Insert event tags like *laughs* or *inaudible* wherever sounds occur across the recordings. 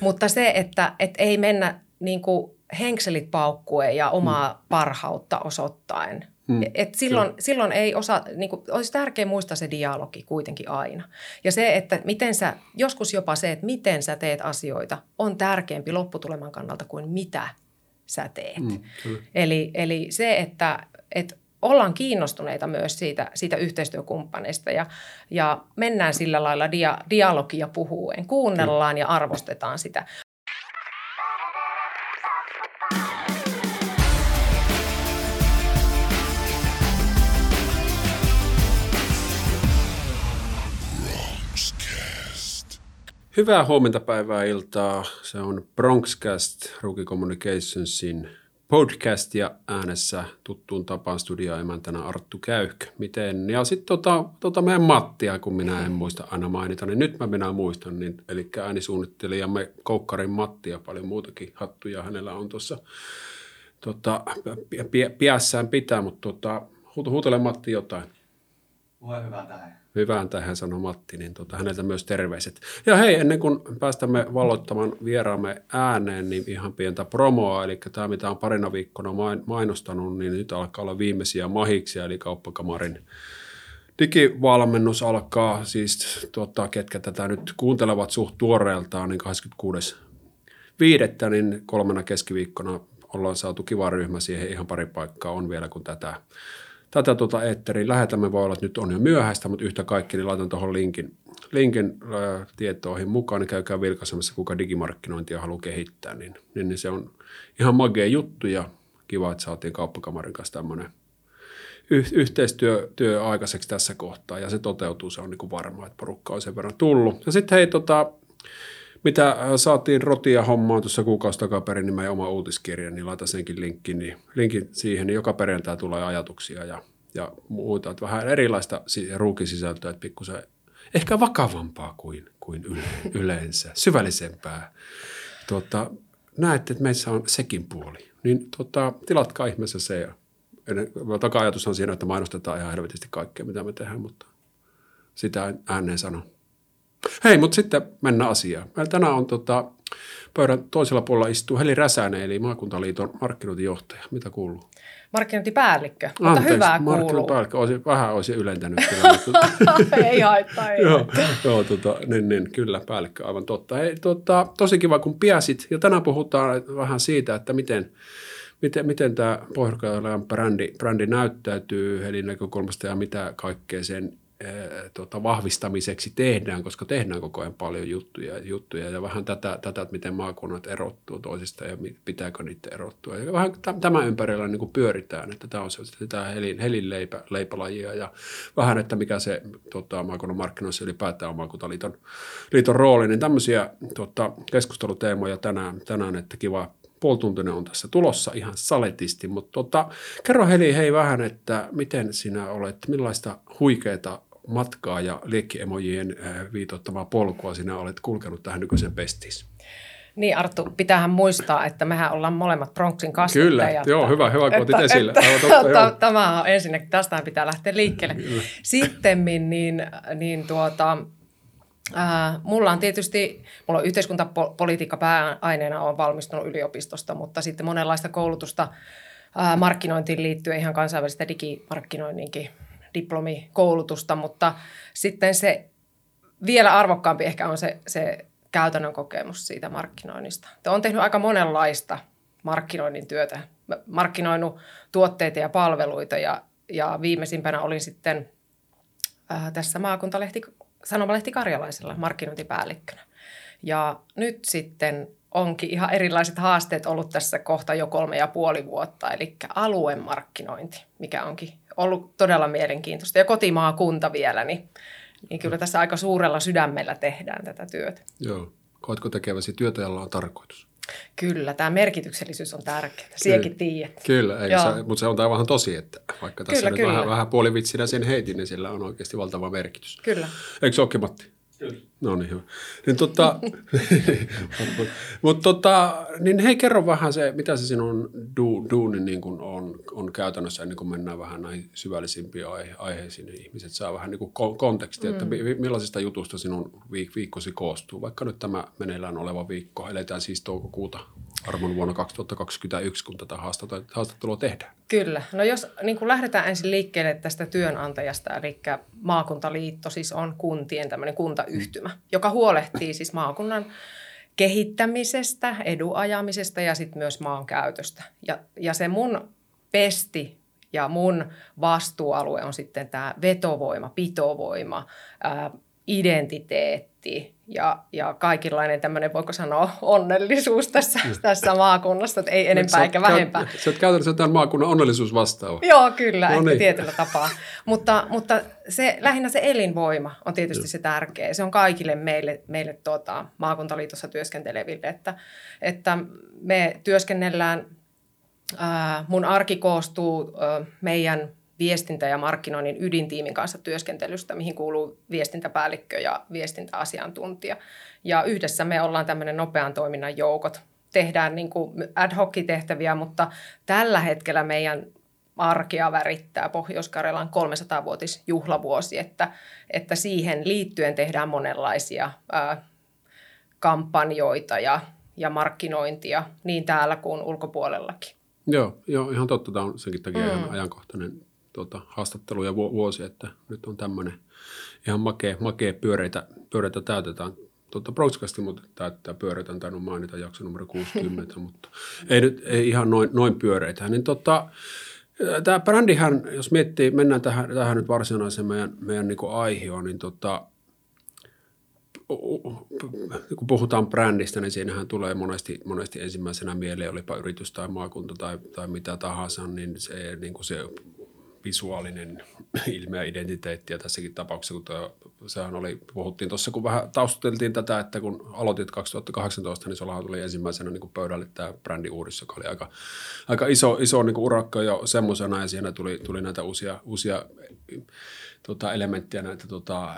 Mutta se, että et ei mennä niin kuin henkselit paukkuen ja omaa mm. parhautta osoittaen. Mm. Et silloin, silloin ei osaa, niin kuin, olisi tärkeää muistaa se dialogi kuitenkin aina. Ja se, että miten sä, joskus jopa se, että miten sä teet asioita, on tärkeämpi lopputuleman kannalta kuin mitä sä teet. Mm, eli, eli se, että, että ollaan kiinnostuneita myös siitä, siitä yhteistyökumppaneista ja, ja mennään sillä lailla dia, dialogia puhuen, kuunnellaan ja arvostetaan sitä. Hyvää huomenta päivää iltaa. Se on Bronxcast, Rookie Communicationsin podcast ja äänessä tuttuun tapaan studioemäntänä Arttu Käyhkö. Miten? Ja sitten tota, tota meidän Mattia, kun minä en muista aina mainita, niin nyt mä minä muistan. Niin, eli äänisuunnittelijamme Koukkarin Matti ja paljon muutakin hattuja hänellä on tuossa tota, piässään pitää, mutta tota, huutele Matti jotain. Voi hyvää tähän hyvään tähän, sanoi Matti, niin tota, häneltä myös terveiset. Ja hei, ennen kuin päästämme valloittamaan vieraamme ääneen, niin ihan pientä promoa, eli tämä mitä on parina viikkona mainostanut, niin nyt alkaa olla viimeisiä mahiksia, eli kauppakamarin digivalmennus alkaa, siis tota, ketkä tätä nyt kuuntelevat suht tuoreeltaan, niin 26. viidettä, niin kolmena keskiviikkona ollaan saatu kiva ryhmä siihen, ihan pari paikkaa on vielä, kun tätä tätä tuota eetteriin lähetämme. Voi olla, että nyt on jo myöhäistä, mutta yhtä kaikki, niin laitan tuohon linkin, linkin ää, tietoihin mukaan, niin käykää vilkaisemassa, kuka digimarkkinointia haluaa kehittää. Niin, niin, niin se on ihan magea juttu ja kiva, että saatiin kauppakamarin kanssa tämmöinen yhteistyö työ aikaiseksi tässä kohtaa ja se toteutuu, se on niin kuin varmaa, että porukka on sen verran tullut. Ja sitten hei, tota, mitä äh, saatiin rotia hommaan tuossa kuukausi takaperin, niin oma uutiskirja, niin laitan senkin linkki, niin, linkin siihen, niin joka perjantai tulee ajatuksia ja, ja muuta. Että vähän erilaista ruukisisältöä, että pikkusen ehkä vakavampaa kuin, kuin yle, *laughs* yleensä, syvällisempää. Tuota, näette, että meissä on sekin puoli. Niin tuota, tilatkaa ihmeessä se. Ja, taka-ajatus on siinä, että mainostetaan ihan helvetisti kaikkea, mitä me tehdään, mutta sitä ääneen sano. Hei, mutta sitten mennään asiaan. Meillä tänään on tota, pöydän toisella puolella istuu Heli Räsänen, eli maakuntaliiton markkinointijohtaja. Mitä kuuluu? Markkinointipäällikkö, mutta Anteeksi, hyvää kuuluu. markkinointipäällikkö, olisin, vähän olisin ylentänyt. *laughs* ei haittaa, ei joo, joo tota, niin, niin, kyllä, päällikkö, aivan totta. Hei, tota, tosi kiva, kun piäsit. Ja tänään puhutaan vähän siitä, että miten, miten, miten tämä pohjois brändi, brändi näyttäytyy Helin näkökulmasta ja mitä kaikkea sen tota, vahvistamiseksi tehdään, koska tehdään koko ajan paljon juttuja, juttuja ja vähän tätä, tätä, että miten maakunnat erottuu toisista ja pitääkö niitä erottua. Ja vähän tämän ympärillä niin kuin pyöritään, että tämä on se, tämä helin, helin leipä, leipälajia ja vähän, että mikä se tota, maakunnan markkinoissa ylipäätään on maakuntaliiton liiton rooli, niin tämmöisiä tota, keskusteluteemoja tänään, tänään, että kiva puolituntinen on tässä tulossa ihan saletisti, mutta tota, kerro Heli hei vähän, että miten sinä olet, millaista huikeaa matkaa ja liekkiemojien äh, viitoittamaa polkua sinä olet kulkenut tähän nykyiseen pestiin? Niin Arttu, pitäähän muistaa, että mehän ollaan molemmat Bronxin kasvattajat. Kyllä, joo, hyvä, hyvä kun otit esille. Että, tämä on ensinnäkin, tästä pitää lähteä liikkeelle. Sitten niin, niin tuota, Äh, mulla on tietysti, mulla on yhteiskuntapolitiikka pääaineena, on valmistunut yliopistosta, mutta sitten monenlaista koulutusta äh, markkinointiin liittyen ihan kansainvälistä digimarkkinoinninkin diplomikoulutusta, mutta sitten se vielä arvokkaampi ehkä on se, se käytännön kokemus siitä markkinoinnista. Olen tehnyt aika monenlaista markkinoinnin työtä, markkinoinut tuotteita ja palveluita ja, ja viimeisimpänä olin sitten äh, tässä maakuntalehti, sanomalehti Karjalaisella markkinointipäällikkönä. Ja nyt sitten onkin ihan erilaiset haasteet ollut tässä kohta jo kolme ja puoli vuotta, eli aluemarkkinointi, mikä onkin ollut todella mielenkiintoista. Ja kotimaakunta vielä, niin, niin kyllä tässä aika suurella sydämellä tehdään tätä työtä. Joo. Koetko tekeväsi työtä, jolla on tarkoitus? Kyllä, tämä merkityksellisyys on tärkeää. Siekin tiedät. Kyllä, ei, se, mutta se on tämä vähän tosi, että vaikka tässä kyllä, nyt kyllä. vähän, vähän puolivitsinä sen heitin, niin sillä on oikeasti valtava merkitys. Kyllä. Eikö se olekin, Matti? No niin, hyvä. Niin, tota, mutta tota, niin hei, kerro vähän se, mitä se sinun du, duuni niin kuin on, on käytännössä, ennen kuin mennään vähän näihin syvällisimpiin aihe, aiheisiin, niin ihmiset saa vähän niin kuin kontekstia, mm. että millaisista jutusta sinun viik- viikkosi koostuu. Vaikka nyt tämä meneillään oleva viikko, eletään siis toukokuuta armon vuonna 2021, kun tätä haastattelua tehdään. Kyllä. No jos niin kuin lähdetään ensin liikkeelle tästä työnantajasta, eli maakuntaliitto siis on kuntien tämmöinen kuntayhtymä, joka huolehtii siis maakunnan kehittämisestä, eduajamisesta ja sitten myös maan käytöstä. Ja, ja se mun pesti ja mun vastuualue on sitten tämä vetovoima, pitovoima, ää, identiteetti ja, ja kaikenlainen tämmöinen, voiko sanoa, onnellisuus tässä, mm. tässä maakunnassa, että ei enempää eikä vähempää. Sä oot käytännössä tämän maakunnan onnellisuusvastaava. Joo, kyllä, no niin. tietyllä tapaa. mutta *laughs* mutta se, lähinnä se elinvoima on tietysti se tärkeä. Se on kaikille meille, meille tuota, maakuntaliitossa työskenteleville, että, että me työskennellään, ää, mun arki koostuu ää, meidän – viestintä- ja markkinoinnin ydintiimin kanssa työskentelystä, mihin kuuluu viestintäpäällikkö ja viestintäasiantuntija. Ja yhdessä me ollaan tämmöinen nopean toiminnan joukot. Tehdään niin kuin ad hoc-tehtäviä, mutta tällä hetkellä meidän arkea värittää Pohjois-Karjalan 300-vuotisjuhlavuosi, että, että siihen liittyen tehdään monenlaisia ää, kampanjoita ja, ja markkinointia niin täällä kuin ulkopuolellakin. Joo, joo, ihan totta. Tämä on senkin takia mm. ihan ajankohtainen tuota, haastatteluja vuosi, että nyt on tämmöinen ihan makea, makea pyöreitä, pyöreitä täytetään. Tuota, broadcastin mutta täyttää pyöreitä, on tainnut mainita jakso numero 60, *laughs* mutta ei nyt ei ihan noin, noin pyöreitä. Niin tota, tämä brändihän, jos miettii, mennään tähän, tähän nyt varsinaiseen meidän, meidän niin aihioon, niin tota, kun puhutaan brändistä, niin siinähän tulee monesti, monesti ensimmäisenä mieleen, olipa yritys tai maakunta tai, tai mitä tahansa, niin se, niin kuin se visuaalinen *clears throat* ilme ja identiteetti ja tässäkin tapauksessa, kun tuo, sehän oli, puhuttiin tuossa, kun vähän taustuteltiin tätä, että kun aloitit 2018, niin sulla tuli ensimmäisenä niin kuin pöydälle tämä brändi uudis, joka oli aika, aika iso, iso niin kuin urakka jo semmoisena ja siinä tuli, tuli näitä uusia, uusia tota, elementtejä, näitä tota,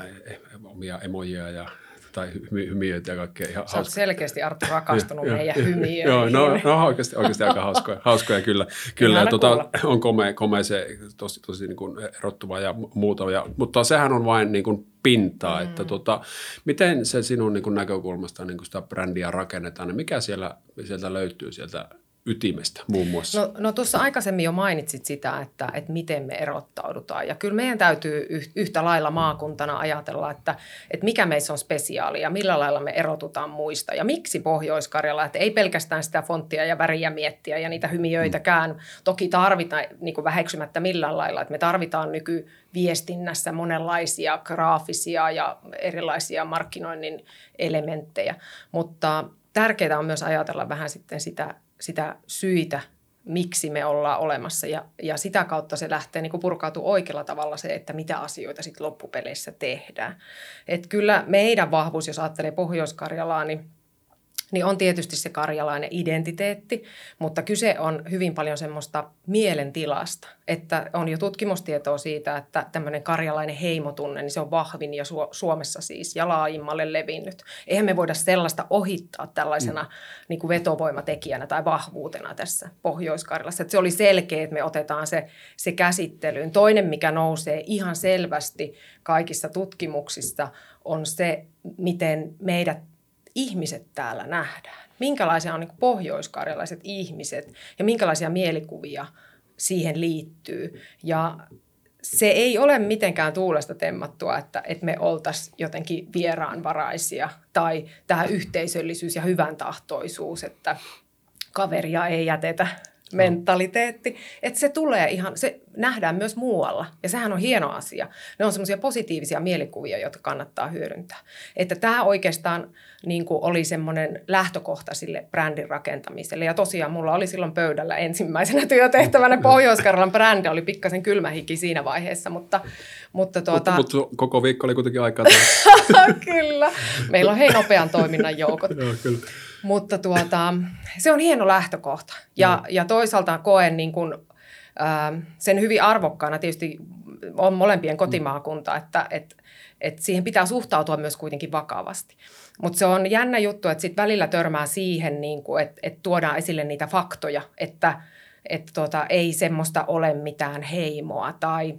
omia emojia ja tai hymiöitä ja kaikkea ihan Sä hauska. selkeästi Arttu rakastunut meidän hymiöihin. Joo, no, no oikeasti, oikeasti aika hauskoja, hauskoja kyllä. kyllä ja, tota, on komea, komea se tosi, tosi niin kuin erottuva ja muuta, ja, mutta sehän on vain niin kuin pintaa, mm. että tota, miten se sinun niin kuin näkökulmasta niin kuin sitä brändiä rakennetaan, ja mikä siellä, sieltä löytyy sieltä ytimestä muun muassa? No, no tuossa aikaisemmin jo mainitsit sitä, että, että miten me erottaudutaan. Ja kyllä meidän täytyy yhtä lailla maakuntana ajatella, että, että mikä meissä on spesiaali ja millä lailla me erotutaan muista. Ja miksi Pohjois-Karjala, että ei pelkästään sitä fonttia ja väriä miettiä ja niitä hymiöitäkään. Mm. Toki tarvitaan niin kuin väheksymättä millään lailla, että me tarvitaan nykyviestinnässä monenlaisia graafisia ja erilaisia markkinoinnin elementtejä. Mutta tärkeää on myös ajatella vähän sitten sitä sitä syitä, miksi me ollaan olemassa ja, ja sitä kautta se lähtee niin purkautumaan oikealla tavalla se, että mitä asioita sitten loppupeleissä tehdään. Et kyllä meidän vahvuus, jos ajattelee Pohjois-Karjalaa, niin niin on tietysti se karjalainen identiteetti, mutta kyse on hyvin paljon semmoista mielentilasta, että on jo tutkimustietoa siitä, että tämmöinen karjalainen heimotunne, niin se on vahvin ja Suomessa siis ja laajimmalle levinnyt. Eihän me voida sellaista ohittaa tällaisena mm. niin kuin vetovoimatekijänä tai vahvuutena tässä Pohjois-Karjalassa. Että se oli selkeä, että me otetaan se, se käsittelyyn. Toinen, mikä nousee ihan selvästi kaikissa tutkimuksissa, on se, miten meidät ihmiset täällä nähdään. Minkälaisia on niin pohjoiskarjalaiset ihmiset ja minkälaisia mielikuvia siihen liittyy. Ja se ei ole mitenkään tuulesta temmattua, että, että me oltaisiin jotenkin vieraanvaraisia tai tämä yhteisöllisyys ja hyvän tahtoisuus, että kaveria ei jätetä mentaliteetti, että se tulee ihan, se nähdään myös muualla ja sehän on hieno asia. Ne on semmoisia positiivisia mielikuvia, joita kannattaa hyödyntää. Että tämä oikeastaan niin kuin oli semmoinen lähtökohta sille brändin rakentamiselle ja tosiaan mulla oli silloin pöydällä ensimmäisenä *laughs* työtehtävänä Pohjois-Karjalan brändi, oli pikkasen kylmähiki siinä vaiheessa, mutta mutta, tuota... mutta, mutta koko viikko oli kuitenkin aikaa. *laughs* kyllä. Meillä on hei nopean toiminnan joukot. Joo, kyllä. Mutta tuota, se on hieno lähtökohta. Ja, ja toisaalta koen niin kuin, äh, sen hyvin arvokkaana. Tietysti on molempien kotimaakunta, että et, et siihen pitää suhtautua myös kuitenkin vakavasti. Mutta se on jännä juttu, että sitten välillä törmää siihen, niin että et tuodaan esille niitä faktoja, että et tota, ei semmoista ole mitään heimoa tai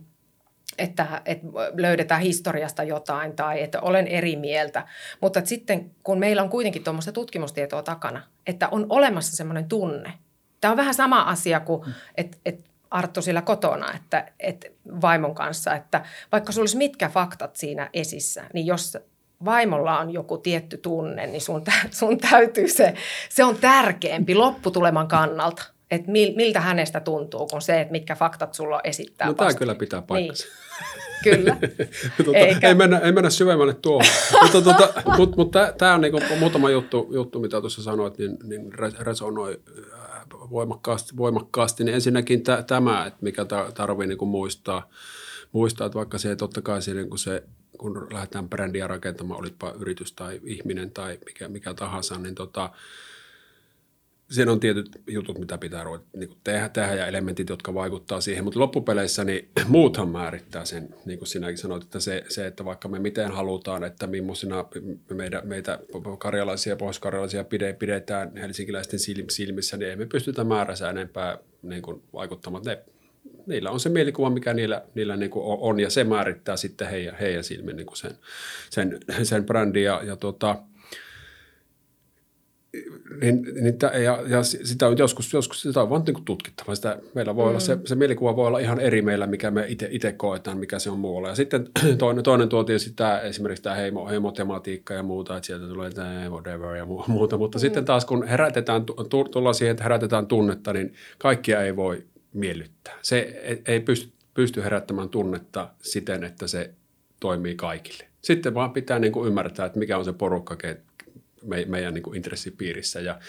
että, että löydetään historiasta jotain tai että olen eri mieltä. Mutta sitten kun meillä on kuitenkin tuommoista tutkimustietoa takana, että on olemassa semmoinen tunne. Tämä on vähän sama asia kuin, että, että Arttu sillä kotona, että, että vaimon kanssa, että vaikka sulla olisi mitkä faktat siinä esissä, niin jos vaimolla on joku tietty tunne, niin sun, sun täytyy se, se on tärkeämpi lopputuleman kannalta. Että miltä hänestä tuntuu, kun se, että mitkä faktat sulla esittää. No tämä kyllä pitää paikkansa. Niin. *laughs* Kyllä. *laughs* tota, ei, mennä, ei mennä syvemmälle tuohon. *laughs* mutta tota, mut, mut tämä on niinku muutama juttu, juttu, mitä tuossa sanoit, niin, niin resonoi äh, voimakkaasti, voimakkaasti. Niin ensinnäkin t- tämä, että mikä tarvii niinku muistaa, muistaa, että vaikka se totta kai se, niin se kun lähdetään brändiä rakentamaan, olitpa yritys tai ihminen tai mikä, mikä tahansa, niin tota, siinä on tietyt jutut, mitä pitää ruveta niin tehdä, tehdä ja elementit, jotka vaikuttaa siihen, mutta loppupeleissä niin *clears throat* muuthan määrittää sen, niin kuin sinäkin sanoit, että se, se että vaikka me miten halutaan, että millaisina meitä, meitä karjalaisia ja pohjoiskarjalaisia pidetään helsinkiläisten silmissä, niin ei me pystytä määränsä enempää niin kuin vaikuttamaan. Ne, niillä on se mielikuva, mikä niillä, niillä niin kuin on, ja se määrittää sitten heidän, heidän silmin niin kuin sen, sen, sen brändin, ja, ja tota, niin, niin ja, ja, sitä on joskus, joskus sitä on vaan niin tutkittava. Sitä, meillä voi mm. olla se, se mielikuva voi olla ihan eri meillä, mikä me itse koetaan, mikä se on muualla. Ja sitten *clears throat* toinen, toinen tuo tietysti tämä, esimerkiksi tämä heimo, heimotematiikka ja muuta, että sieltä tulee tämä whatever ja muuta. Mutta mm. sitten taas kun herätetään, tullaan siihen, että herätetään tunnetta, niin kaikkia ei voi miellyttää. Se ei, ei pysty, pysty herättämään tunnetta siten, että se toimii kaikille. Sitten vaan pitää niin kuin ymmärtää, että mikä on se porukka, me, meidän niin kuin intressipiirissä ja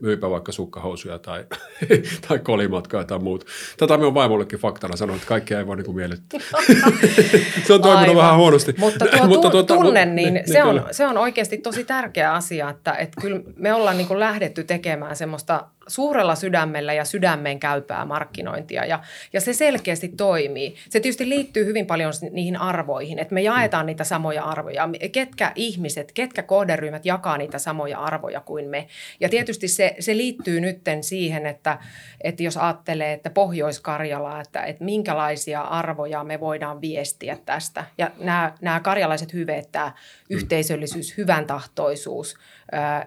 myypä vaikka sukkahousuja tai, *laughs* tai kolimatkaa tai muut. Tätä me on vaimollekin faktana sanonut, että kaikkea ei voi niin kuin miellyttää. *laughs* se on toiminut Aivan. vähän huonosti. Mutta tuo *laughs* Mutta tuota, tunne, niin, niin, se, niin, on, se on oikeasti tosi tärkeä asia, että, että kyllä me ollaan niin kuin lähdetty tekemään semmoista suurella sydämellä ja sydämeen käypää markkinointia ja, ja se selkeästi toimii. Se tietysti liittyy hyvin paljon niihin arvoihin, että me jaetaan niitä samoja arvoja. Ketkä ihmiset, ketkä kohderyhmät jakaa niitä samoja arvoja kuin me. Ja tietysti se, se liittyy nytten siihen, että, että jos ajattelee, että Pohjois-Karjala, että, että minkälaisia arvoja me voidaan viestiä tästä. Ja nämä, nämä karjalaiset hyveet, tämä yhteisöllisyys, hyvän tahtoisuus –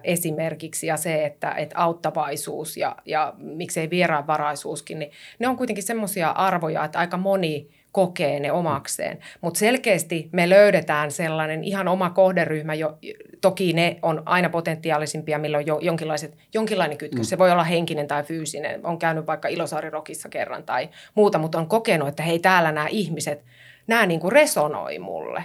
esimerkiksi ja se, että, että auttavaisuus ja, ja miksei vieraanvaraisuuskin, niin ne on kuitenkin semmoisia arvoja, että aika moni kokee ne omakseen. Mutta selkeästi me löydetään sellainen ihan oma kohderyhmä, jo, toki ne on aina potentiaalisimpia, milloin on jo jonkinlaiset, jonkinlainen kytkös. Mm. Se voi olla henkinen tai fyysinen. On käynyt vaikka Ilosaarirokissa kerran tai muuta, mutta on kokenut, että hei täällä nämä ihmiset, nämä niin kuin resonoi mulle.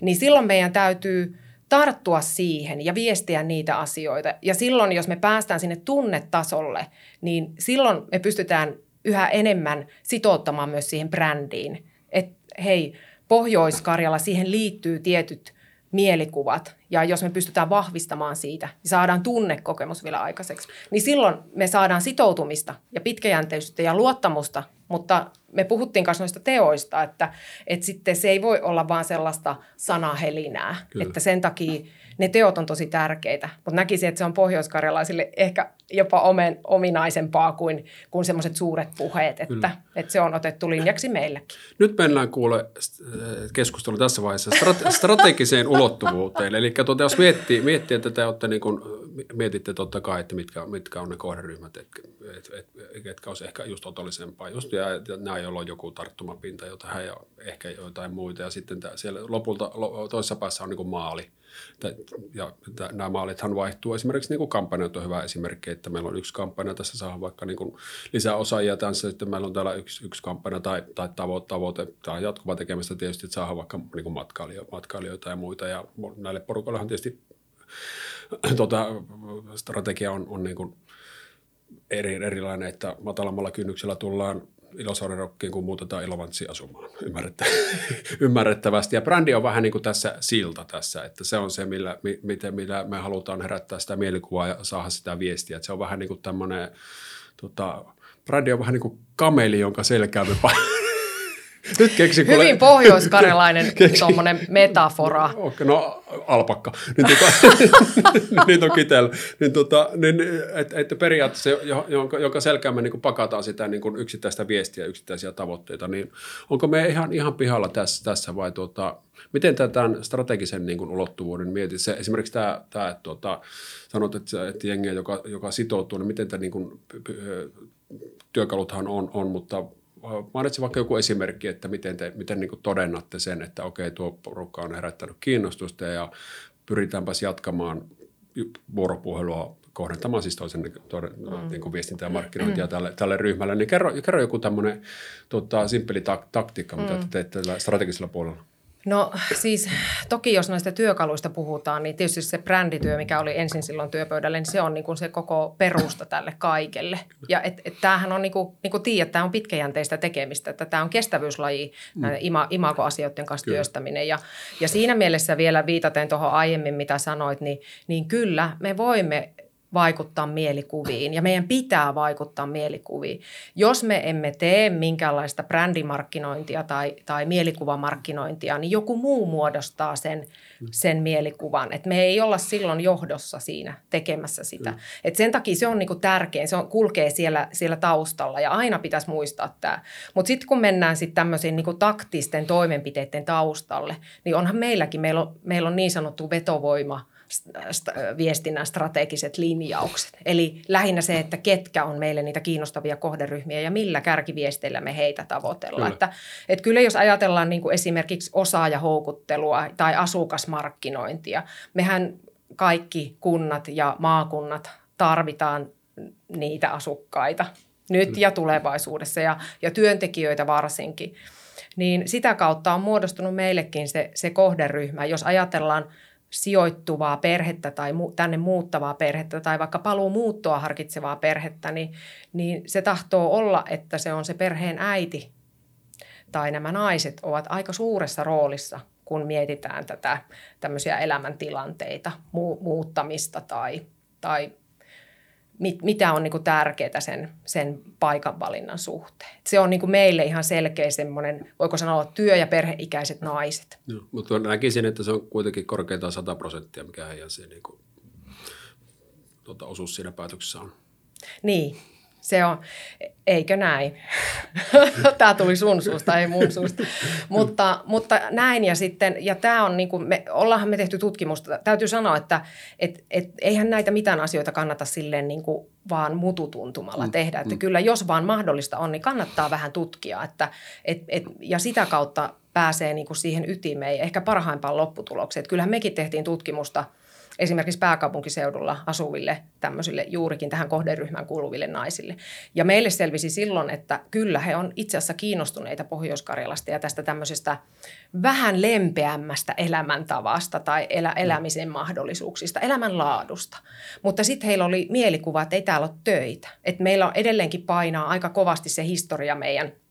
Niin silloin meidän täytyy tarttua siihen ja viestiä niitä asioita. Ja silloin, jos me päästään sinne tunnetasolle, niin silloin me pystytään yhä enemmän sitouttamaan myös siihen brändiin. Että hei, Pohjois-Karjala, siihen liittyy tietyt mielikuvat. Ja jos me pystytään vahvistamaan siitä, niin saadaan tunnekokemus vielä aikaiseksi. Niin silloin me saadaan sitoutumista ja pitkäjänteisyyttä ja luottamusta mutta me puhuttiin kanssa noista teoista, että, että sitten se ei voi olla vaan sellaista sanahelinää, Kyllä. että sen takia ne teot on tosi tärkeitä, mutta näkisin, että se on pohjoiskarjalaisille ehkä jopa omen, ominaisempaa kuin, kuin semmoiset suuret puheet, että, että se on otettu linjaksi meillekin. Nyt mennään kuule keskustelu tässä vaiheessa strate- strategiseen ulottuvuuteen. Eli tuota, jos miettii, miettii, että te olette niin kuin, mietitte totta kai, että mitkä, mitkä on ne kohderyhmät, että et, et, ketkä olisi ehkä just otollisempaa, just ja, ja nämä, joilla on joku tarttumapinta, jota hän ja ehkä jotain muita. Ja sitten tämä, siellä lopulta toisessa päässä on niin kuin maali. Ja nämä maalithan vaihtuu esimerkiksi niin kuin kampanjat on hyvä esimerkki, että meillä on yksi kampanja, tässä saa vaikka niin kuin lisää osaajia tässä, sitten meillä on täällä yksi, yksi kampanja tai, tai tavoite, tavoite tai jatkuva tekemistä tietysti, että saadaan vaikka niin kuin matkailijoita, matkailijoita ja muita. Ja näille porukalle tietysti *clears throat* tota, strategia on, on niin kuin eri, erilainen, että matalammalla kynnyksellä tullaan Ilosaari-rokkiin, kun muutetaan Ilomantsi asumaan *laughs* ymmärrettävästi. Ja brändi on vähän niin kuin tässä silta tässä, että se on se, millä, miten, millä me halutaan herättää sitä mielikuvaa ja saada sitä viestiä. Että se on vähän niin kuin tämmöinen, tota, brändi on vähän niin kuin kameli, jonka selkää me *laughs* Nyt keksin, Hyvin kuule... pohjoiskarjalainen *laughs* tuommoinen metafora. Okay, no alpakka. Niin, tota, *laughs* niin on kitellä. Niin, tota, niin, että et periaatteessa, jonka, jonka selkäämme niin pakataan sitä niin kuin yksittäistä viestiä, yksittäisiä tavoitteita, niin onko me ihan, ihan pihalla tässä, tässä vai tuota, miten tämän strategisen niin kuin ulottuvuuden mietit? Se, esimerkiksi tämä, tämä että tuota, sanot, että, että jengiä, joka, joka sitoutuu, niin miten tämä niin kuin, työkaluthan on, on mutta mainitsin vaikka joku esimerkki, että miten, te, miten niin todennatte sen, että okei, tuo porukka on herättänyt kiinnostusta ja pyritäänpäs jatkamaan vuoropuhelua kohdentamaan siis toisen mm. niin kuin viestintä ja markkinointia mm. tälle, tälle ryhmälle. Niin kerro, kerro joku tämmöinen tota, simppeli tak, taktiikka, mitä mm. te teette strategisella puolella. No siis toki jos näistä työkaluista puhutaan, niin tietysti se brändityö, mikä oli ensin silloin työpöydällä, niin se on niin kuin se koko perusta tälle kaikelle. Ja et, et tämähän on, niin kuin, niin kuin tiedät, tämä on pitkäjänteistä tekemistä, että tämä on kestävyyslaji, mm. ima, imago-asioiden kanssa kyllä. työstäminen. Ja, ja siinä mielessä vielä viitaten tuohon aiemmin, mitä sanoit, niin, niin kyllä me voimme vaikuttaa mielikuviin ja meidän pitää vaikuttaa mielikuviin. Jos me emme tee minkäänlaista brändimarkkinointia tai, tai mielikuvamarkkinointia, niin joku muu muodostaa sen, sen mielikuvan. Et me ei olla silloin johdossa siinä tekemässä sitä. Mm. Et sen takia se on niinku tärkein, se on, kulkee siellä, siellä taustalla ja aina pitäisi muistaa tämä. Mutta sitten kun mennään sitten tämmöisiin niinku taktisten toimenpiteiden taustalle, niin onhan meilläkin, meillä on, meillä on niin sanottu vetovoima – viestinnän strategiset linjaukset. Eli lähinnä se, että ketkä on meille niitä kiinnostavia kohderyhmiä ja millä kärkiviesteillä me heitä tavoitellaan. Kyllä. Että, että kyllä jos ajatellaan niin kuin esimerkiksi osaajahoukuttelua tai asukasmarkkinointia, mehän kaikki kunnat ja maakunnat tarvitaan niitä asukkaita nyt ja tulevaisuudessa ja, ja työntekijöitä varsinkin. Niin sitä kautta on muodostunut meillekin se, se kohderyhmä. Jos ajatellaan – sijoittuvaa perhettä tai mu- tänne muuttavaa perhettä tai vaikka paluu muuttoa harkitsevaa perhettä, niin, niin se tahtoo olla, että se on se perheen äiti. Tai nämä naiset ovat aika suuressa roolissa, kun mietitään tätä tämmöisiä elämäntilanteita, mu- muuttamista tai, tai mit, mitä on niin tärkeää sen, sen paikanvalinnan suhteen. Se on niin meille ihan selkeä semmoinen, voiko sanoa, työ- ja perheikäiset naiset. No, mutta näkisin, että se on kuitenkin korkeintaan 100 prosenttia, mikä heidän se niin kuin, tuota, osuus siinä päätöksessä on. Niin, se on, eikö näin? *laughs* tämä tuli sun suusta, ei mun suusta. mutta, mutta näin ja sitten, ja tämä on niin kuin, me, ollaanhan me tehty tutkimusta. Täytyy sanoa, että et, et, eihän näitä mitään asioita kannata silleen niin kuin vaan mututuntumalla mm, tehdä. Että mm. kyllä jos vaan mahdollista on, niin kannattaa vähän tutkia. Että, et, et, ja sitä kautta pääsee niin kuin siihen ytimeen, ehkä parhaimpaan lopputulokseen. Että kyllähän mekin tehtiin tutkimusta – esimerkiksi pääkaupunkiseudulla asuville tämmöisille juurikin tähän kohderyhmään kuuluville naisille. Ja meille selvisi silloin, että kyllä he on itse asiassa kiinnostuneita Pohjois-Karjalasta ja tästä tämmöisestä vähän lempeämmästä elämäntavasta tai elä, mm. elämisen mahdollisuuksista, elämänlaadusta. Mutta sitten heillä oli mielikuva, että ei täällä ole töitä. Että meillä on edelleenkin painaa aika kovasti se historia meidän –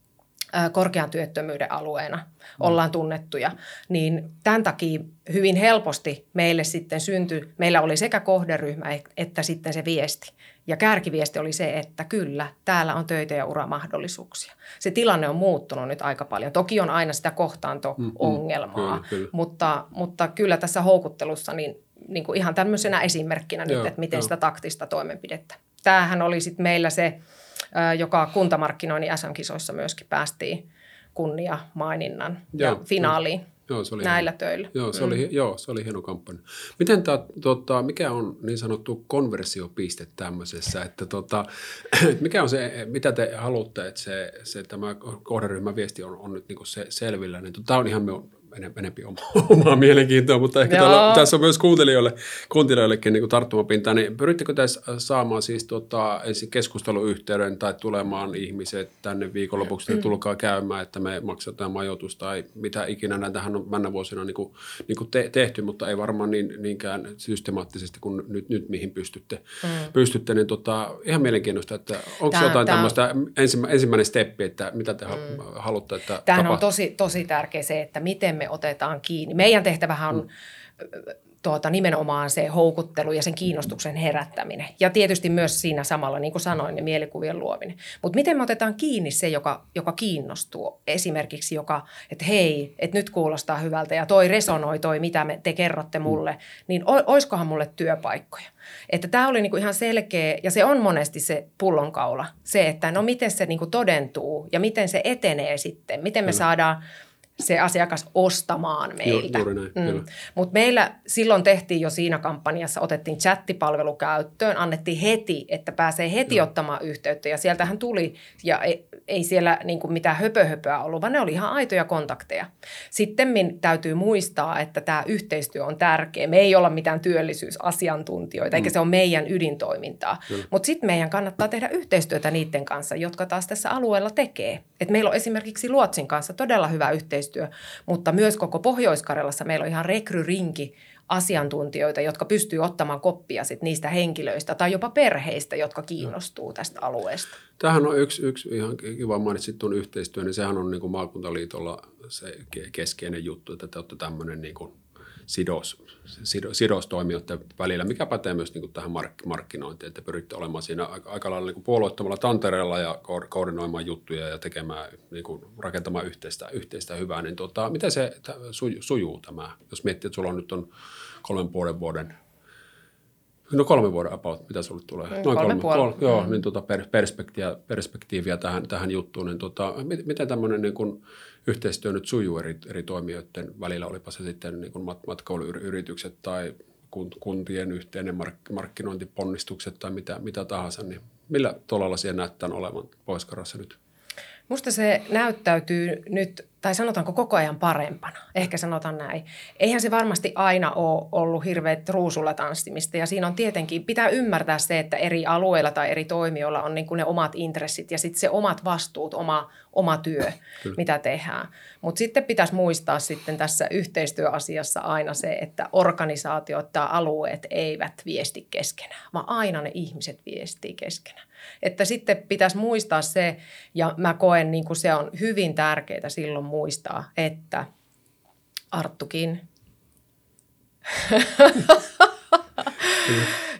korkean työttömyyden alueena ollaan tunnettuja, niin tämän takia hyvin helposti meille sitten syntyi, meillä oli sekä kohderyhmä että sitten se viesti. Ja kärkiviesti oli se, että kyllä, täällä on töitä ja uramahdollisuuksia. Se tilanne on muuttunut nyt aika paljon. Toki on aina sitä kohtaanto-ongelmaa, mm, mm, kyllä, kyllä. Mutta, mutta kyllä tässä houkuttelussa niin, niin kuin ihan tämmöisenä esimerkkinä Joo, nyt, että miten jo. sitä taktista toimenpidettä. Tämähän oli sitten meillä se joka kuntamarkkinoinnin SM-kisoissa myöskin päästiin kunnia maininnan ja finaaliin. Joo, se oli näillä hieno. töillä. Joo, se, mm. oli, joo, se oli hieno kampanja. Miten tää, tota, mikä on niin sanottu konversiopiste tämmöisessä, että tota, *clears throat* mikä on se, mitä te haluatte, että se, se tämä kohderyhmän viesti on, on nyt niin se selvillä, niin tämä on ihan enempi oma, *laughs* omaa mielenkiintoa, mutta ehkä täällä, tässä on myös kuuntelijoille, kuuntelijoillekin niin tarttumapintaa. Niin pyrittekö tässä saamaan siis tota, ensin keskusteluyhteyden tai tulemaan ihmiset tänne viikonlopuksi, että tulkaa käymään, että me maksataan majoitus tai mitä ikinä näitähän on männä vuosina niin kuin, niin kuin te, tehty, mutta ei varmaan niin, niinkään systemaattisesti kuin nyt, nyt mihin pystytte. Mm. pystytte niin tota, ihan mielenkiintoista, että onko tämä, jotain tämä, tämmöistä ensimmä, ensimmäinen steppi, että mitä te mm. haluatte, että Tämähän tapahtuu? on tosi, tosi tärkeä se, että miten me otetaan kiinni. Meidän tehtävähän on mm tuota, nimenomaan se houkuttelu ja sen kiinnostuksen herättäminen. Ja tietysti myös siinä samalla, niin kuin sanoin, ne mielikuvien luominen. Mutta miten me otetaan kiinni se, joka, joka kiinnostuu? Esimerkiksi joka, että hei, että nyt kuulostaa hyvältä ja toi resonoi toi, mitä me, te kerrotte mulle, niin oiskohan mulle työpaikkoja? Että tämä oli niinku ihan selkeä, ja se on monesti se pullonkaula, se, että no miten se niinku todentuu ja miten se etenee sitten, miten me Kyllä. saadaan se asiakas ostamaan meiltä. Juuri näin, mm. Mutta meillä silloin tehtiin jo siinä kampanjassa, otettiin chattipalvelu käyttöön, annettiin heti, että pääsee heti Joo. ottamaan yhteyttä ja sieltähän tuli, ja ei, ei siellä niin kuin mitään höpöhöpöä ollut, vaan ne oli ihan aitoja kontakteja. Sitten täytyy muistaa, että tämä yhteistyö on tärkeä. Me ei olla mitään työllisyysasiantuntijoita, mm. eikä se ole meidän ydintoimintaa. Mutta sitten meidän kannattaa tehdä yhteistyötä niiden kanssa, jotka taas tässä alueella tekee. Et meillä on esimerkiksi Luotsin kanssa todella hyvä yhteistyö yhteistyö, mutta myös koko Pohjois-Karjalassa meillä on ihan rekryrinki asiantuntijoita, jotka pystyy ottamaan koppia sit niistä henkilöistä tai jopa perheistä, jotka kiinnostuu tästä alueesta. Tämähän on yksi, yksi ihan kiva mainitsit tuon yhteistyön, niin sehän on niin kuin maakuntaliitolla se keskeinen juttu, että te olette tämmöinen niin kuin sidos, sidos, sidostoimijoiden välillä, mikä pätee myös niin kuin tähän mark, markkinointiin, että pyritte olemaan siinä aika, aika lailla niin puolueettomalla tantereella ja ko- koordinoimaan juttuja ja tekemään, niin kuin rakentamaan yhteistä, yhteistä hyvää, niin tota, miten se sujuu, sujuu tämä, jos miettii, että sulla on nyt on kolmen puolen vuoden No kolme vuoden about, mitä sulle tulee? Noin kolme, kolme kol, Joo, mm. niin tota perspektiiviä, perspektiiviä tähän, tähän juttuun. Niin tota, miten tämmöinen niin kuin, yhteistyö nyt sujuu eri, eri toimijoiden välillä, olipa se sitten niin kuin matkailuyritykset tai kuntien yhteinen mark- markkinointiponnistukset tai mitä, mitä tahansa, niin millä tolalla siellä näyttää olevan pohjois nyt? Musta se näyttäytyy nyt tai sanotaanko koko ajan parempana, ehkä sanotaan näin. Eihän se varmasti aina ole ollut hirveät ruusulla tanssimista ja siinä on tietenkin, pitää ymmärtää se, että eri alueilla tai eri toimijoilla on niin kuin ne omat intressit ja sitten se omat vastuut, oma, oma työ, Kyllä. mitä tehdään. Mutta sitten pitäisi muistaa sitten tässä yhteistyöasiassa aina se, että organisaatiot tai alueet eivät viesti keskenään, vaan aina ne ihmiset viestii keskenään. Että sitten pitäisi muistaa se, ja mä koen niin kuin se on hyvin tärkeää silloin muistaa, että Arttukin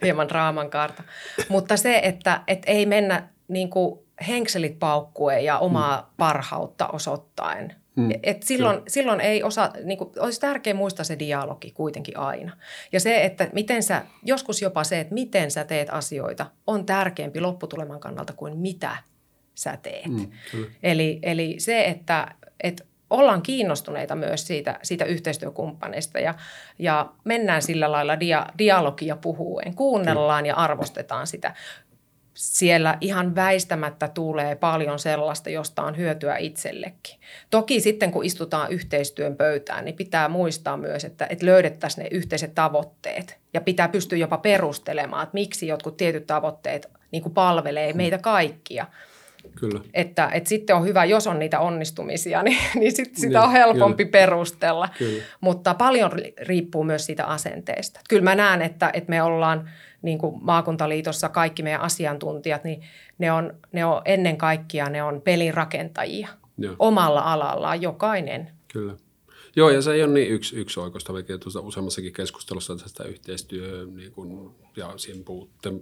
hieman raaman kaarta. Mutta se, että, että ei mennä niin kuin henkselit paukkuen ja omaa mm. parhautta osoittaen. Mm. Et silloin, silloin ei osaa, niin kuin, olisi tärkeää muistaa se dialogi kuitenkin aina. Ja se, että miten sä, joskus jopa se, että miten sä teet asioita, on tärkeämpi lopputuleman kannalta kuin mitä sä teet. Mm, eli, eli se, että, että ollaan kiinnostuneita myös siitä, siitä yhteistyökumppaneista ja, ja mennään sillä lailla dia, dialogia puhuen, kuunnellaan ja arvostetaan sitä. Siellä ihan väistämättä tulee paljon sellaista, josta on hyötyä itsellekin. Toki sitten kun istutaan yhteistyön pöytään, niin pitää muistaa myös, että, että löydettäisiin ne yhteiset tavoitteet. Ja pitää pystyä jopa perustelemaan, että miksi jotkut tietyt tavoitteet niin kuin palvelee meitä kaikkia – Kyllä. Että, että sitten on hyvä, jos on niitä onnistumisia, *laughs* niin, niin sit sitä niin, on helpompi kyllä. perustella. Kyllä. Mutta paljon riippuu myös siitä asenteesta. Kyllä mä näen, että, että me ollaan niin kuin maakuntaliitossa kaikki meidän asiantuntijat, niin ne on, ne on ennen kaikkea ne on pelin rakentajia Joo. omalla alallaan, jokainen. Kyllä. Joo, ja se ei ole niin yksi, yksi oikeasta, vaikka tuossa useammassakin keskustelussa tästä yhteistyö niin kuin, ja siihen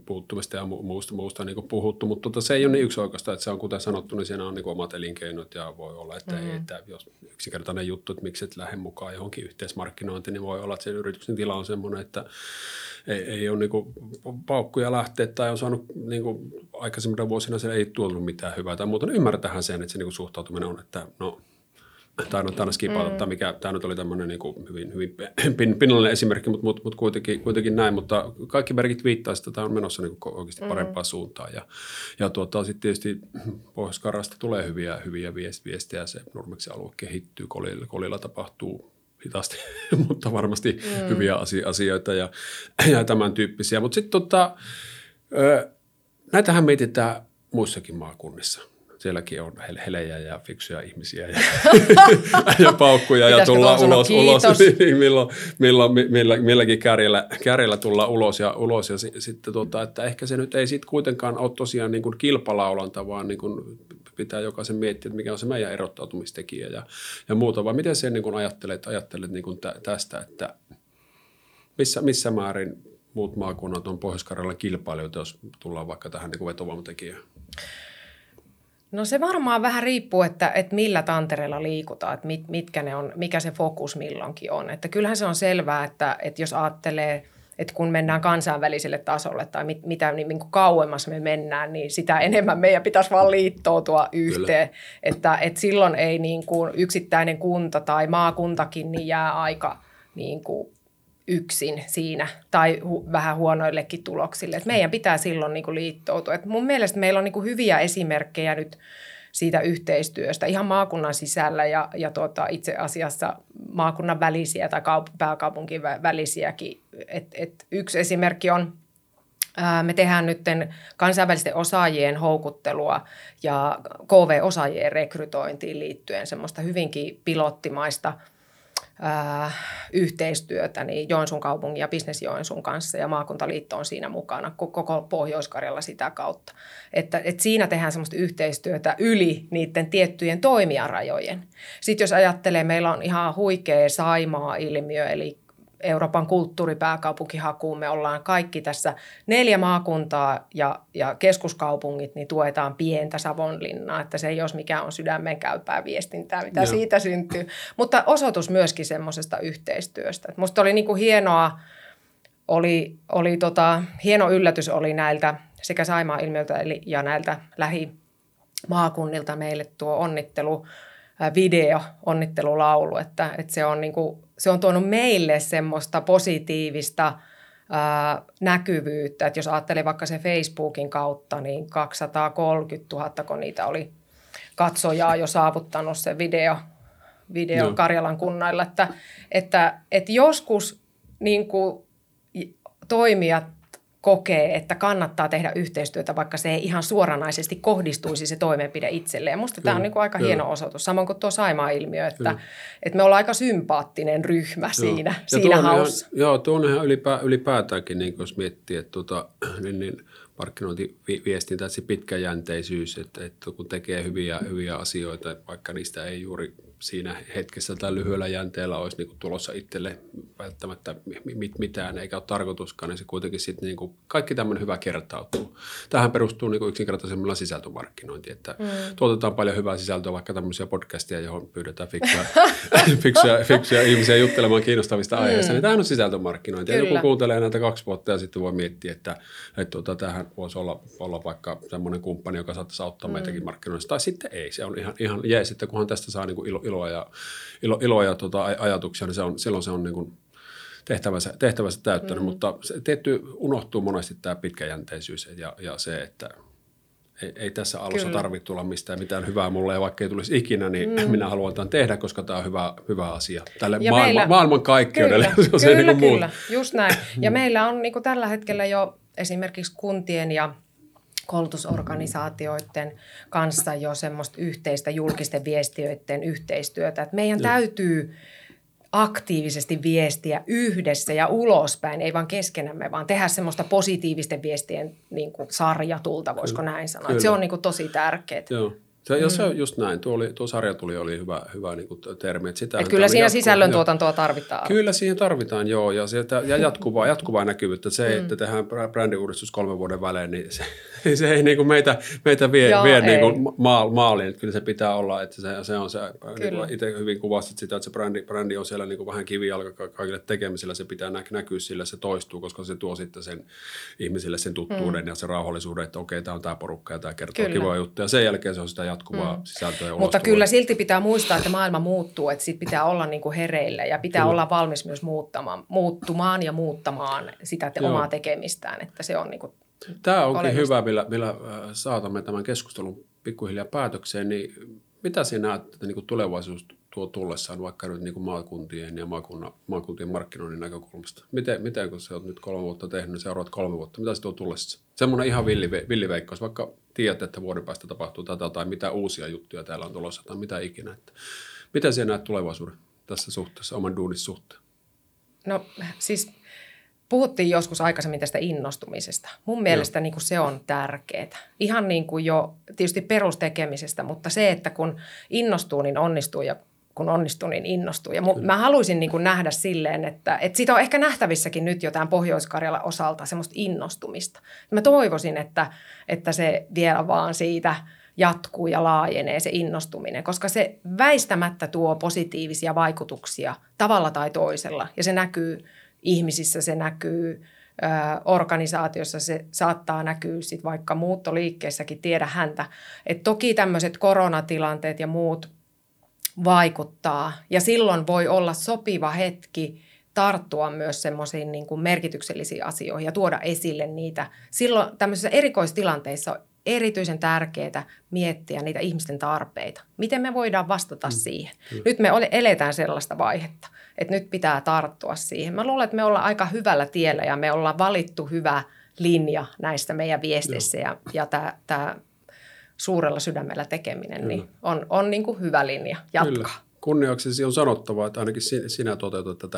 puuttumista ja muusta, muusta niin kuin puhuttu, mutta tota, se ei ole niin yksi oikeasta, että se on kuten sanottu, niin siinä on niin kuin omat elinkeinot ja voi olla, että, mm. ei, että jos yksinkertainen juttu, että miksi et lähde mukaan johonkin yhteismarkkinointiin, niin voi olla, että sen yrityksen tila on sellainen, että ei, ei ole niin kuin paukkuja lähteä tai on saanut niin kuin aikaisemmilla vuosina se ei tuonut mitään hyvää tai muuta, niin ymmärtähän sen, että se niin kuin suhtautuminen on, että no tainnut aina skipata, mm. mikä tämä nyt oli tämmöinen niin kuin hyvin, hyvin *clears throat* pin, pinnallinen esimerkki, mutta, mutta, mutta kuitenkin, kuitenkin, näin, mutta kaikki merkit viittaa, että tämä on menossa niin kuin oikeasti mm. parempaan mm. suuntaan ja, ja tuota, sitten tietysti pohjois tulee hyviä, hyviä viestejä, se Nurmeksen alue kehittyy, Kolilla, Kolilla tapahtuu hitaasti, *laughs* mutta varmasti mm. hyviä asioita ja, ja tämän tyyppisiä, mutta sitten tota, näitähän mietitään muissakin maakunnissa – sielläkin on helejä ja fiksuja ihmisiä ja, *laughs* ja paukkuja ja tulla ulos, ulos. *laughs* niin milloin, milloin, millä, milläkin kärjellä, kärjellä tulla ulos ja, ulos ja sitten tuota, että ehkä se nyt ei sitten kuitenkaan ole tosiaan niin kuin kilpalaulanta, vaan niin kuin pitää jokaisen miettiä, että mikä on se meidän erottautumistekijä ja, ja muuta, vai miten sen niin kuin ajattelet, ajattelet niin kuin tästä, että Missä, missä määrin muut maakunnat on pohjois kilpailijoita, jos tullaan vaikka tähän niin vetovoimatekijään? No se varmaan vähän riippuu, että, että millä tantereella liikutaan, että mit, mitkä ne on, mikä se fokus milloinkin on. Että kyllähän se on selvää, että, että jos ajattelee, että kun mennään kansainväliselle tasolle tai mit, mitä niin, niin kuin kauemmas me mennään, niin sitä enemmän meidän pitäisi vaan liittoutua yhteen. Että, että silloin ei niin kuin yksittäinen kunta tai maakuntakin niin jää aika niin kuin yksin siinä tai hu- vähän huonoillekin tuloksille. Et meidän pitää silloin niin kuin liittoutua. Et mun mielestä meillä on niin kuin hyviä esimerkkejä nyt siitä yhteistyöstä ihan maakunnan sisällä ja, ja tuota, itse asiassa maakunnan välisiä tai kaup- pääkaupunkin välisiäkin. Et, et yksi esimerkki on, me tehdään nyt kansainvälisten osaajien houkuttelua ja KV-osaajien rekrytointiin liittyen semmoista hyvinkin pilottimaista – yhteistyötä niin Joensuun kaupungin ja Business Joensuun kanssa ja maakuntaliitto on siinä mukana koko Pohjois-Karjalla sitä kautta. Että, että siinä tehdään semmoista yhteistyötä yli niiden tiettyjen toimijarajojen. Sitten jos ajattelee, meillä on ihan huikea Saimaa-ilmiö, eli Euroopan kulttuuripääkaupunkihakuun. Me ollaan kaikki tässä neljä maakuntaa ja, ja keskuskaupungit, niin tuetaan pientä Savonlinnaa, että se ei olisi mikään on sydämen käypää viestintää, mitä Joo. siitä syntyy. Mutta osoitus myöskin semmoisesta yhteistyöstä. Minusta oli niin kuin hienoa, oli, oli tota, hieno yllätys oli näiltä sekä Saimaa ilmiöltä eli, ja näiltä lähimaakunnilta meille tuo onnittelu video, onnittelulaulu, että, että se, on niin kuin, se on tuonut meille semmoista positiivista ää, näkyvyyttä, että jos ajattelee vaikka se Facebookin kautta, niin 230 000, kun niitä oli katsojaa jo saavuttanut se video, video no. Karjalan kunnailla, että, että, että joskus niin kuin toimijat kokee, että kannattaa tehdä yhteistyötä, vaikka se ei ihan suoranaisesti kohdistuisi se toimenpide itselleen. Musta tämä on niin kuin aika kyllä. hieno osoitus, samoin kuin tuo Saimaa-ilmiö, että, että me ollaan aika sympaattinen ryhmä joo. siinä, ja siinä haussa. Ihan, joo, tuo on ihan ylipä, ylipäätäänkin, niin jos miettii, että tuota, *clears throat* niin, niin markkinointiviestintä, että se pitkäjänteisyys, että, että kun tekee hyviä, hyviä asioita, vaikka niistä ei juuri siinä hetkessä tai lyhyellä jänteellä olisi niin kuin tulossa itselle välttämättä mitään, eikä ole tarkoituskaan, niin se kuitenkin sitten niin kuin kaikki tämmöinen hyvä kertautuu. Tähän perustuu niin kuin yksinkertaisemmilla sisältömarkkinointi, että mm. tuotetaan paljon hyvää sisältöä, vaikka tämmöisiä podcasteja, johon pyydetään fiksuja, *laughs* fiksuja, fiksuja ihmisiä juttelemaan kiinnostavista aiheista, mm. niin tämähän on sisältömarkkinointi. Ja joku kuuntelee näitä kaksi vuotta ja sitten voi miettiä, että, että tuota, tähän voisi olla, olla vaikka semmoinen kumppani, joka saattaisi auttaa mm. meitäkin markkinoissa, tai sitten ei. Se on ihan, ihan jees, että kunhan tästä saa niin kuin ilo, iloa ja, ilo, iloa ja tota, ajatuksia, niin se on, silloin se on niin kuin tehtävänsä, tehtävänsä täyttänyt, mm. mutta se tietty unohtuu monesti tämä pitkäjänteisyys ja, ja se, että ei, ei tässä alussa tarvitse tulla mistään mitään hyvää mulle ja vaikka ei tulisi ikinä, niin mm. minä haluan tämän tehdä, koska tämä on hyvä, hyvä asia tälle ja maailman, meillä, maailman kaikkeudelle. Kyllä, *laughs* se kyllä, niin kyllä just näin. Ja meillä on niin tällä hetkellä jo esimerkiksi kuntien ja koulutusorganisaatioiden kanssa jo semmoista yhteistä julkisten viestiöiden yhteistyötä. Että meidän täytyy aktiivisesti viestiä yhdessä ja ulospäin, ei vain keskenämme, vaan tehdä semmoista positiivisten viestien niin kuin sarjatulta, voisiko näin sanoa. Se on niin kuin tosi tärkeää. Joo. Se, ja se on just näin. Tuo, oli, tuo sarja tuli oli hyvä, hyvä niin kuin termi. Että sitä Et kyllä siinä jatkuu, sisällöntuotantoa tarvitaan. Kyllä siihen tarvitaan, joo. Ja, sieltä, ja jatkuvaa, jatkuvaa näkyvyyttä. Se, mm. että tehdään brändiuudistus kolmen vuoden välein, niin se, *laughs* se ei niin kuin meitä, meitä vie, joo, vie niin kuin maal, maaliin. Että kyllä se pitää olla, että se, se on se, niin kuin itse hyvin kuvasit sitä, että se brändi, brändi on siellä niin kuin vähän kivijalka kaikille tekemisellä. Se pitää nä, näkyä sillä, se toistuu, koska se tuo sitten sen ihmisille sen tuttuuden mm. ja sen rauhallisuuden, että okei, tämä on tämä porukka ja tämä kertoo kyllä. kivoja juttuja. Ja sen jälkeen se on sitä jatkuvaa mm. sisältöä sisältöä Mutta kyllä silti pitää muistaa, että maailma muuttuu, että sit pitää olla niin kuin hereillä ja pitää kyllä. olla valmis myös muuttamaan, muuttumaan ja muuttamaan sitä te omaa tekemistään, että se on niin kuin Tämä onkin oleellista. hyvä, millä, millä äh, saatamme tämän keskustelun pikkuhiljaa päätökseen, niin mitä sinä näet, että niin kuin tulevaisuus tuo tullessaan vaikka nyt niin maakuntien ja maakunnan, maakuntien markkinoinnin näkökulmasta? Miten, miten kun se olet nyt kolme vuotta tehnyt, niin seuraavat kolme vuotta, mitä se tuo tullessa? Semmoinen ihan villi, villiveikkaus, vaikka tiedät, että vuoden päästä tapahtuu tätä tai mitä uusia juttuja täällä on tulossa tai mitä ikinä. Että miten sinä näet tulevaisuuden tässä suhteessa, oman duunin suhteen? No siis puhuttiin joskus aikaisemmin tästä innostumisesta. Mun mielestä niin kuin se on tärkeää. Ihan niin kuin jo tietysti perustekemisestä, mutta se, että kun innostuu, niin onnistuu ja kun onnistuu, niin innostuu. Ja mu- mä haluaisin niin kuin nähdä silleen, että, että siitä on ehkä nähtävissäkin nyt jo tämän pohjois osalta semmoista innostumista. Mä toivoisin, että, että se vielä vaan siitä jatkuu ja laajenee se innostuminen, koska se väistämättä tuo positiivisia vaikutuksia tavalla tai toisella. Ja se näkyy ihmisissä, se näkyy ö, organisaatiossa, se saattaa näkyä sit vaikka muuttoliikkeessäkin, tiedä häntä. Et toki tämmöiset koronatilanteet ja muut vaikuttaa. Ja silloin voi olla sopiva hetki tarttua myös semmoisiin niin kuin merkityksellisiin asioihin ja tuoda esille niitä. Silloin tämmöisissä erikoistilanteissa on erityisen tärkeää miettiä niitä ihmisten tarpeita. Miten me voidaan vastata mm. siihen? Mm. Nyt me eletään sellaista vaihetta, että nyt pitää tarttua siihen. Mä luulen, että me ollaan aika hyvällä tiellä ja me ollaan valittu hyvä linja näistä meidän viesteissä ja, ja tämä suurella sydämellä tekeminen Kyllä. niin on, on niin kuin hyvä linja jatkaa. Kyllä kunniaksesi on sanottava, että ainakin sinä toteutat tätä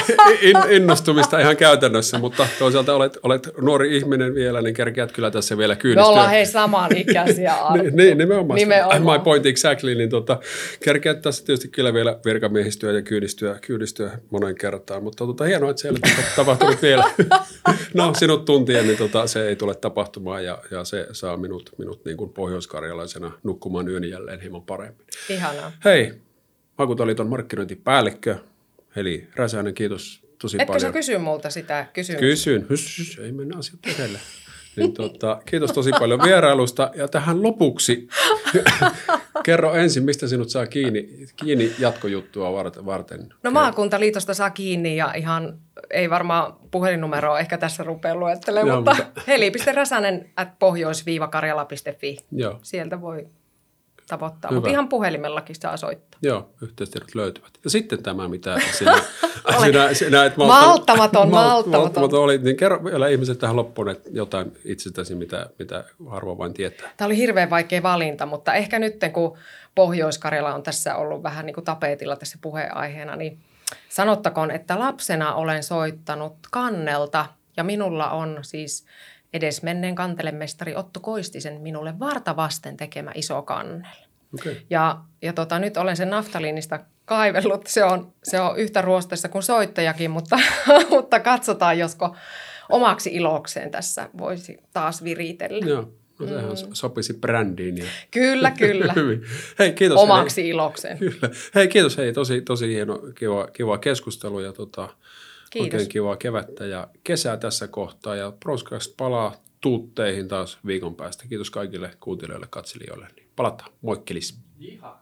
*laughs* innostumista ihan käytännössä, mutta toisaalta olet, olet nuori ihminen vielä, niin kerkeät kyllä tässä vielä kyydistyä. Me ollaan hei samanikäisiä *laughs* niin, niin, nimenomaan. nimenomaan. My point exactly, niin tota, kerkeät tässä tietysti kyllä vielä virkamiehistyä ja kyydistyä, kyydistyä monen kertaan, mutta tota, hienoa, että siellä tapahtunut vielä. *laughs* no, sinut tuntien, niin tota, se ei tule tapahtumaan ja, ja se saa minut, minut niin kuin pohjoiskarjalaisena nukkumaan yön jälleen hieman paremmin. Ihanaa. Hei, Makutaliiton markkinointipäällikkö, Heli Räsänen, kiitos tosi Etkö paljon. Etkö kysy multa sitä kysymystä? Kysyn. Hys, hys, ei mennä asiat edelle. Niin tota, kiitos tosi paljon vierailusta. Ja tähän lopuksi *laughs* kerro ensin, mistä sinut saa kiinni, kiinni jatkojuttua varten. No maakuntaliitosta saa kiinni ja ihan ei varmaan puhelinnumeroa ehkä tässä rupea luettelemaan, mutta, mutta heli.räsänen at pohjois-karjala.fi. Joo. Sieltä voi tavoittaa, mutta ihan puhelimellakin saa soittaa. Joo, yhteystiedot löytyvät. Ja sitten tämä, mitä sinä, *laughs* sinä, sinä et malta, malttamaton, *laughs* malttamaton. malttamaton olit, niin kerro vielä ihmiset tähän loppuun, että jotain itsestäsi, mitä, mitä harvoin vain tietää. Tämä oli hirveän vaikea valinta, mutta ehkä nyt kun Pohjois-Karjala on tässä ollut vähän niin kuin tapetilla tässä puheenaiheena, niin sanottakoon, että lapsena olen soittanut kannelta ja minulla on siis edesmenneen kantelemestari Otto Koistisen minulle vartavasten tekemä iso kannel. Okay. Ja, ja tota, nyt olen sen naftaliinista kaivellut. Se on, se on yhtä ruosteessa kuin soittajakin, mutta, *laughs* mutta katsotaan, josko omaksi ilokseen tässä voisi taas viritellä. Joo. No sehän mm. sopisi brändiin. Ja... Kyllä, kyllä. *laughs* hei, kiitos. Omaksi hei. ilokseen. Kyllä. Hei, kiitos. Hei, tosi, tosi hieno, kiva, kiva keskustelu ja tota, oikein kivaa kevättä ja kesää tässä kohtaa. Ja Proskast palaa tuutteihin taas viikon päästä. Kiitos kaikille kuuntelijoille, katselijoille. Niin palataan. Moikkelis. Jiha.